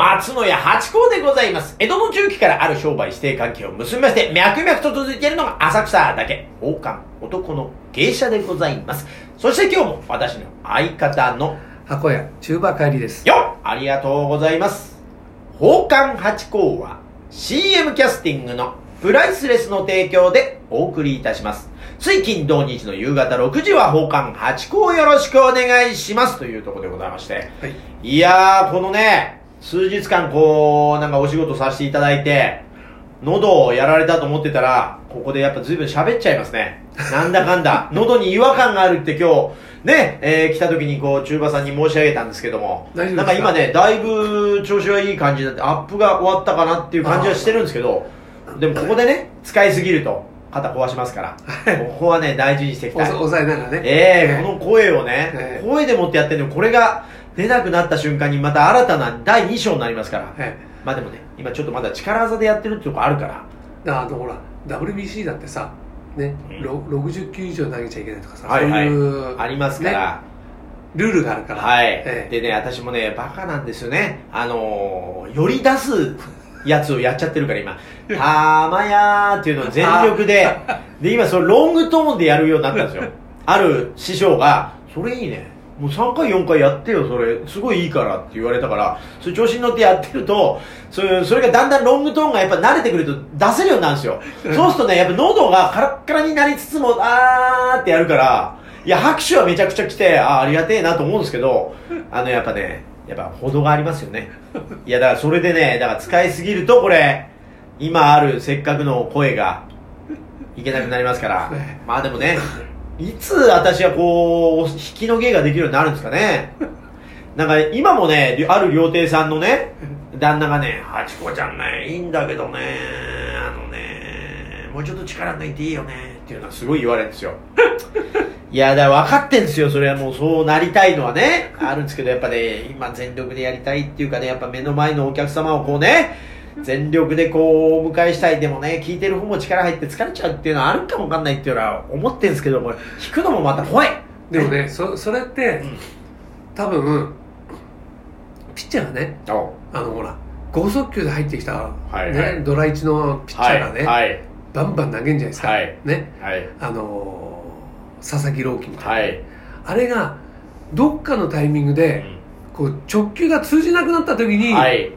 松野屋八甲でございます。江戸の中期からある商売指定関係を結びまして、脈々と続いているのが浅草だけ、王冠、男の芸者でございます。そして今日も私の相方の箱屋中馬帰りですよっありがとうございます。宝冠八甲は CM キャスティングのプライスレスの提供でお送りいたします。水金土日の夕方6時は宝冠八甲をよろしくお願いしますというところでございまして。はいいやー、このね、数日間こう、なんかお仕事させていただいて、喉をやられたと思ってたら、ここでやっぱ随分喋っちゃいますね。なんだかんだ。喉に違和感があるって今日、ね、えー来た時にこう、中馬さんに申し上げたんですけども、なんか今ね、だいぶ調子はいい感じになって、アップが終わったかなっていう感じはしてるんですけど、でもここでね、使いすぎると、肩壊しますから、ここはね、大事にしていきたい。抑えながらね。ええこの声をね、ええ声でもってやってるのにこれが出なくなった瞬間にまた新たな第2章になりますから。はいまあでもね、今ちょっとまだ力技でやってるってとこあるから。だあのほら WBC だってさね、うんろ60球以上投げちゃいけないとかさ、はいはいそういうありますから。ルールがあるからはい、ええでね、私もね、バカなんですよね。あのー、より出すやつをやっちゃってるから今、たまやーっていうのを全力で、で、今それロングトーンでやるようになったんですよ。ある師匠が、それいいね。もう3回4回やってよ、それ。すごいいいからって言われたから、それ調子に乗ってやってると、それそれがだんだんロングトーンがやっぱ慣れてくると出せるようになるんですよ。そうするとね、やっぱ喉がカラッカラになりつつも、あーってやるから、いや、拍手はめちゃくちゃ来て、あーありがてえなと思うんですけど、あの、やっぱね、やっぱ程がありますよね。いや、だからそれでね、だから使いすぎると、これ、今あるせっかくの声が、いけなくなりますからね。まあでもね、いつ私はこう、引きの芸ができるようになるんですかね。なんか今もね、ある料亭さんのね、旦那がね、ハチ子ちゃんね、いいんだけどね、あのね、もうちょっと力抜いていいよね、っていうのはすごい言われるんですよ。いや、だから分かってんですよ、それはもうそうなりたいのはね、あるんですけど、やっぱね、今全力でやりたいっていうかね、やっぱ目の前のお客様をこうね、全力でこう、お迎えしたい。でもね、聞いてる方も力入って疲れちゃうっていうのはあるかもわかんないっていうのは思ってるんですけど、これ、聞くのもまた怖い。でもねそそれって、うん多分ピッチャーがねおあのほら剛速球で入ってきた、はいねはいドラ1のピッチャーがね、はい。バンバン投げんじゃないですか、はいねはい。あのー佐々木朗希みたいな、はい。あれがどっかのタイミングで、こう直球が通じなくなった時に、はい。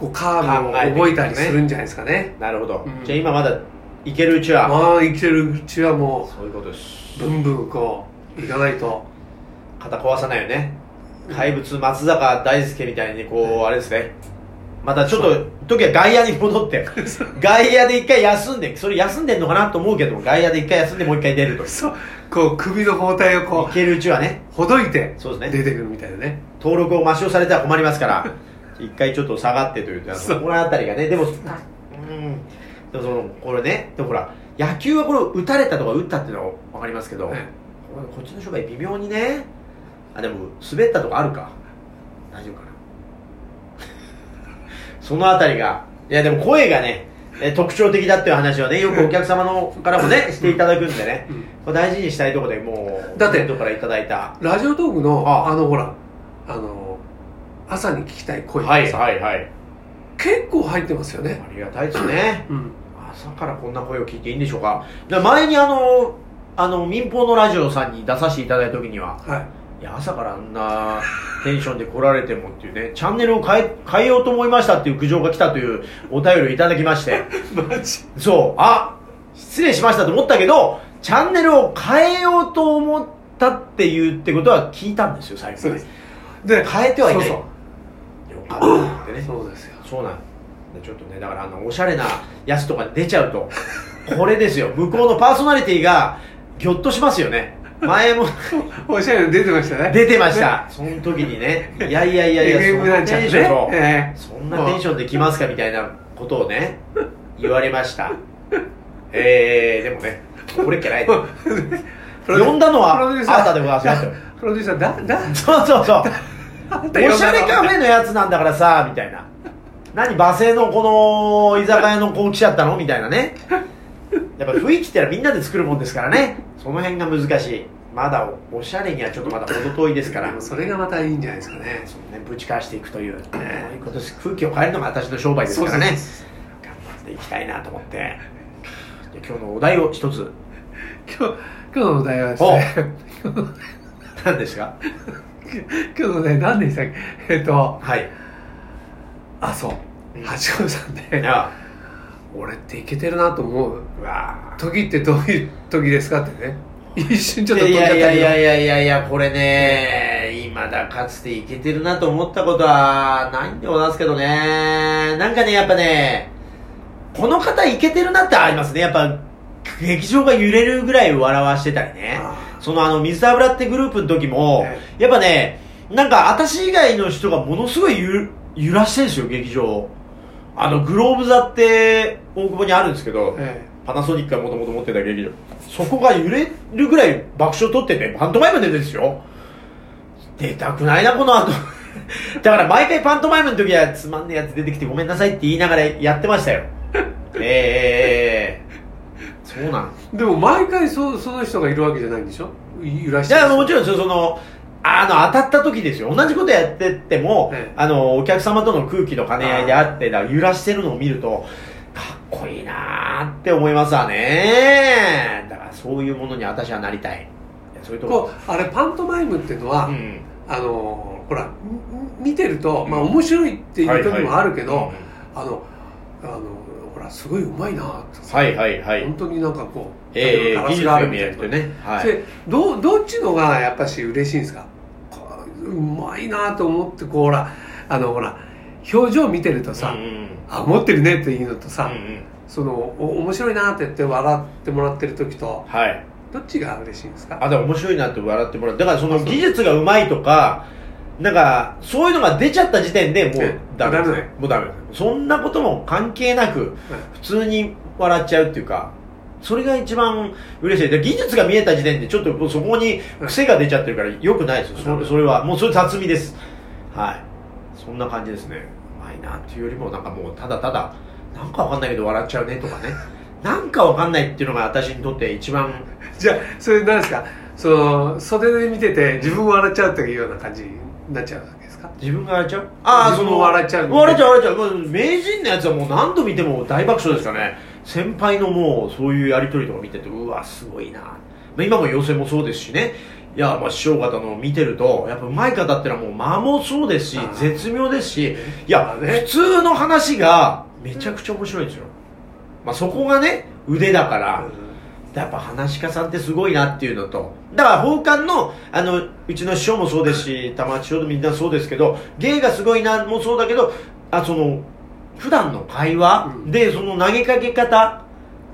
こうカーブを覚えたりするんじゃないですかね。なるほど。うん。じゃあ今まだいけるうちは、まあ生きてるうちはもそういうことですう。ブンブンこういかないと。肩壊さないよね。怪物松坂大輔みたいにこう、あれですね。またちょっと、時は外野に戻って、外野で一回休んで、それ休んでんのかなと思うけど、外野で一回休んでもう一回出ると。そう。こう首の包帯をこいけるうちはね、うほどいて出てくるみたいなね。登録を抹消されたら困りますから、一回ちょっと下がってというか、そう。そこのあたりがね、でも、うん、でもその、これね、でもほら、野球はこれ打たれたとか打ったっていうのは分かりますけど、はい。こっちの商売微妙にね、あ、でも滑ったとかあるか。大丈夫かな。そのあたりが、いやでも声がね、え特徴的だっていう話はね、よくお客様のからもね、していただくんでね、うん。これ大事にしたいところでもう、だって先ほどからいただいた。ラジオトークのあ。あのほらあの朝に聞きたい声。はいはいはい。結構入ってますよね。ありがたいですね。うん。朝からこんな声を聞いていいんでしょうか。で前にあの、あの、民放のラジオさんに出させていただいた時には、はい。いや、朝からあんなテンションで来られてもっていうね、チャンネルを変え、変えようと思いましたっていう苦情が来たというお便りをいただきまして、マジ？そう、あ、失礼しましたと思ったけど、チャンネルを変えようと思ったっていうってことは聞いたんですよ、最後にそうで変えてはいない。そうよかったってね。そうですよそうなんでちょっとね、だからあの、おしゃれなやつとか出ちゃうと、これですよ、向こうのパーソナリティが、ぎょっとしますよね。前も おしゃれに出てましたね出てました。その時にね、いやいやいやいや、そんなテンションそうねそんなテンションで来ますかみたいなことをね、言われました。えー、でもね、これっきゃない。呼んだのはあなたでございますよ。プロデューサーだだそうそうそう。おしゃれカフェのやつなんだからさ、みたいな。何、罵声のこの居酒屋の子来ちゃったの？みたいなね。やっぱ雰囲気ってのはみんなで作るもんですからね。その辺が難しい。まだおしゃれにはちょっとまだ程遠いですから。それがまたいいんじゃないですかね。そうねぶちかわしていくという、こういうことです空気を変えるのが私の商売ですからね。頑張っていきたいなと思って。で今日のお題を一つ。今日今日のお題はですね。何ですか？今日のね何でしたっけ？えっとはい。あそう。うん。八郎さんいねや。俺っていけてるなと思う。うわ時ってどういう時ですかってね。一瞬ちょっといやいやいやいややいやいやこれね今だかつていけてるなと思ったことはないんでございますけどね。なんかねやっぱねこの方いけてるなってありますね。やっぱ劇場が揺れるぐらい笑わしてたりねそのあの水油ってグループの時も、えやっぱねなんか私以外の人がものすごい揺揺らしてるんですよ劇場を。あのグローブ座って大久保にあるんですけど、えパナソニックがもともと持ってた劇場。そこが揺れるぐらい爆笑取っててパントマイムでですよ。出たくないなこの後。だから毎回パントマイムの時はつまんねえやつ出てきてごめんなさいって言いながらやってましたよ。ええそうなん？えでも毎回そその人がいるわけじゃないんでしょ？揺らしいてるやもちろんそのあの当たった時ですよ。同じことやってっても、ええ。あのお客様との空気の兼ね合いであってだ揺らしてるのを見るとかっこいいなーって思いますわね。だからそういうものに私はなりたい。そういうとこ。あれパントマイムっていうのは、うん。あのほらみ見てると、まあ、面白いっていう時もあるけど、あのあのほらすごいうまいなって。さはいはいはい。本当になんかこう、ええガラス技術が見えるとね。はい。でどどっちのがやっぱし嬉しいんですか？こううまいなと思ってこうほらあのほら表情見てるとさ、うんうん。あ持ってるねっていうのとさ、うんうん。そのお面白いなって言って笑ってもらってる時とはい。どっちが嬉しいんですか？あでも面白いなって笑ってもらう。だからその技術がうまいとかなんかそういうのが出ちゃった時点でもうえダメ。ですダメもうダメ。ですそんなことも関係なく普通に笑っちゃうっていうかそれが一番嬉しい。で技術が見えた時点でちょっとそこに癖が出ちゃってるからよくないですよ。それは。もうそれ雑味です。はい。そんな感じですね。うまいなっていうよりもなんかもうただただなんかわかんないけど笑っちゃうねとかね。なんかわかんないっていうのが私にとって一番 じゃあそれ何ですか？その袖で見てて自分笑っちゃうっていうような感じ？になっちゃうわけですか？自分が笑っちゃう？ああ自分も笑っちゃう笑っちゃう笑っちゃう。名人のやつはもう何度見ても大爆笑ですからね。先輩のもうそういうやり取りとか見ててうわすごいな、まあ、今も寄せもそうですしね。いやまあ師匠方のを見てるとやっぱうまい方ってのはもう間もそうですし絶妙ですしいや、まあね。普通の話がめちゃくちゃ面白いんですよ、まあ、そこがね腕だから、やっぱ話し家さんってすごいなっていうのと。だから奉還のあのうちの師匠もそうですし玉町師匠みんなそうですけど芸がすごいなもそうだけどあその普段の会話うん。でその投げかけ方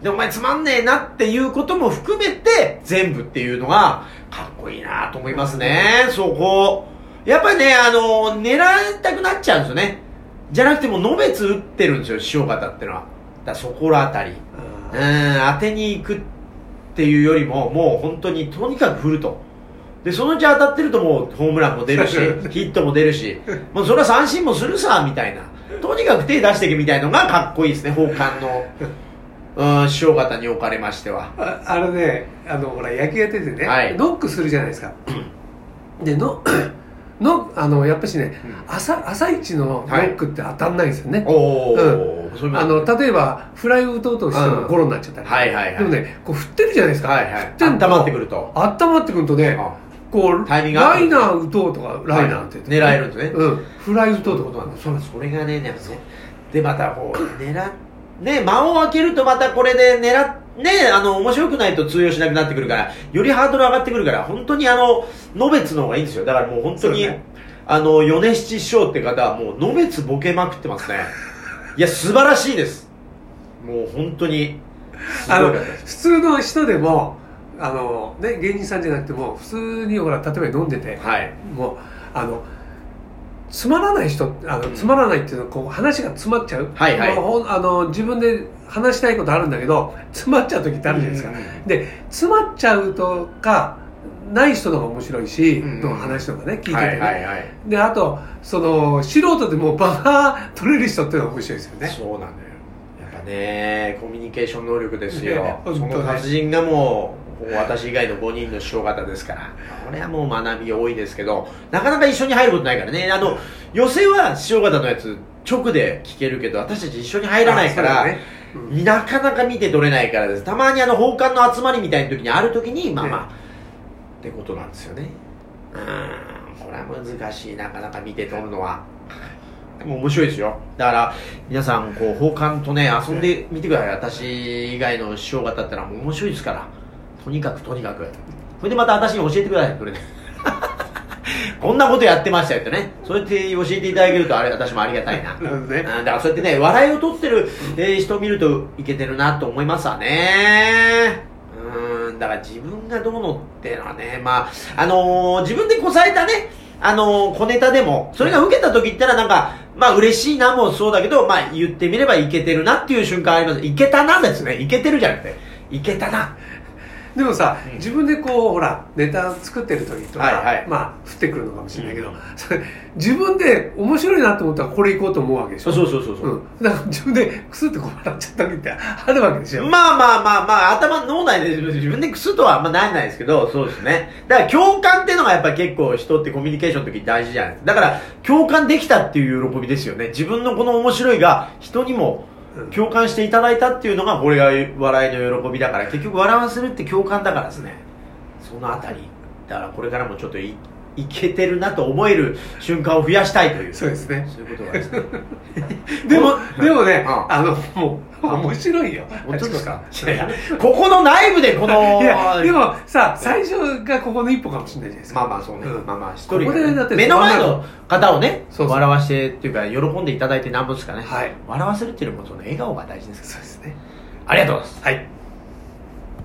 でお前つまんねえなっていうことも含めて全部っていうのがかっこいいなと思いますねそこ。やっぱりねあの狙いたくなっちゃうんですよね。じゃなくてもうのべつ打ってるんですよ師匠方ってのは。だそこらあたり。うん当てに行くっていうよりももう本当にとにかく振ると。でそのうち当たってるともうホームランも出るし ヒットも出るしもうそれは三振もするさみたいな。とにかく手出していけみたいのがかっこいいですね奉還の。うん師匠方におかれましては。ああのねあのほら野球やっててね、はい。ノックするじゃないですか。でののあのやっぱしね、うん。朝朝一のノックって当たんないんですよね、おお、そういうあの例えばフライを打とうとしてもゴロになっちゃったり、はいはいはい。でもねこう振ってるじゃないですか、はいはい。振ってんの温まってくると。温まってくるとねあ。こうタイミングが。ライナー打とうとかライナーって狙えるんですね。うん。フライ打とうとかなんそうそれがねなんかね。でまたこう狙っね間を空けるとまたこれで狙っねあの面白くないと通用しなくなってくるからよりハードル上がってくるから本当にあののべつの方がいいんですよ。だからもう本当に、ね。あの米七師匠って方はもうのべつボケまくってますね。いや素晴らしいです。もう本当にあの普通の人でもあの、ね、芸人さんじゃなくても普通にほら例えば飲んでて、はい。もうあのつまらない人あの、うんつまらないっていうのはこう話が詰まっちゃう、はいはい。あの自分で話したいことあるんだけど詰まっちゃう時ってあるじゃないですか、うんうんうん。で詰まっちゃうとかない人の方が面白いし、うんうん。の話とかね聞いててね、はいはいはい。であとその素人でも場が取れる人っていうのが面白いですよね。そうなんだよやっぱねコミュニケーション能力ですよ、ねその達人がもう私以外の5人の師匠方ですから。これはもう学び多いですけどなかなか一緒に入ることないからね。あの寄席は師匠方のやつ直で聞けるけど私たち一緒に入らないから、ね。うん。なかなか見て取れないからです。たまにあの奉還の集まりみたいな時にある時にまあまあ、ってことなんですよね。うんこれは難しいなかなか見て取るのは。でも面白いですよ。だから皆さんこう奉還とね遊んでみてください。私以外の師匠方ってのは面白いですから。とにかくとにかく。それでまた私に教えてくださいそれで こんなことやってましたよってね。そうやって教えていただけるとあれ私もありがたいな。なるほどね。うんだからそうやってね笑いを取ってる、えー人を見るといけてるなと思いますわね。うんだから自分がどうのってのはねまああのー自分でこさえたねあのー小ネタでもそれが受けた時ってのはなんかまあ嬉しいなもそうだけどまあ言ってみればいけてるなっていう瞬間あります。いけたなですねいけてるじゃなくていけたなでもさ、うん自分でこうほらネタ作ってる時とか、はいはいまあ降ってくるのかもしれないけど、う ん自分で面白いなと思ったらこれ行こうと思うわけでしょ？そうそうそうそうそう、うん、だから自分でクスってこう笑っちゃった時ってあるわけでしょ、まあまあまあまあ、頭、脳内で自分でクスとはあんまなんないですけど、そうですね。だから共感っていうのがやっぱり結構人ってコミュニケーションの時に大事じゃないですか。だから共感できたっていう喜びですよね。自分のこの面白いが人にもうん共感していただいたっていうのがこれが笑いの喜びだから、結局笑わせるって共感だからですね。そのあたり。だからこれからもちょっといいけてるなと思える瞬間を増やしたいという。そうですね。そういうことがですね。でもでもね、うんあのもう面白いよ。本当ですか？いやいやここの内部でこの、いやでもさ最初がここの一歩かもしれないじゃないですか。まあまあそうね、うん。まあまあ一こ人がね、こでだって目の前の方をね笑わしてっていうか喜んでいただいてなんぼですかね、はい。笑わせるっていうのもその笑顔が大事ですから。そうですね。ありがとうございます。はい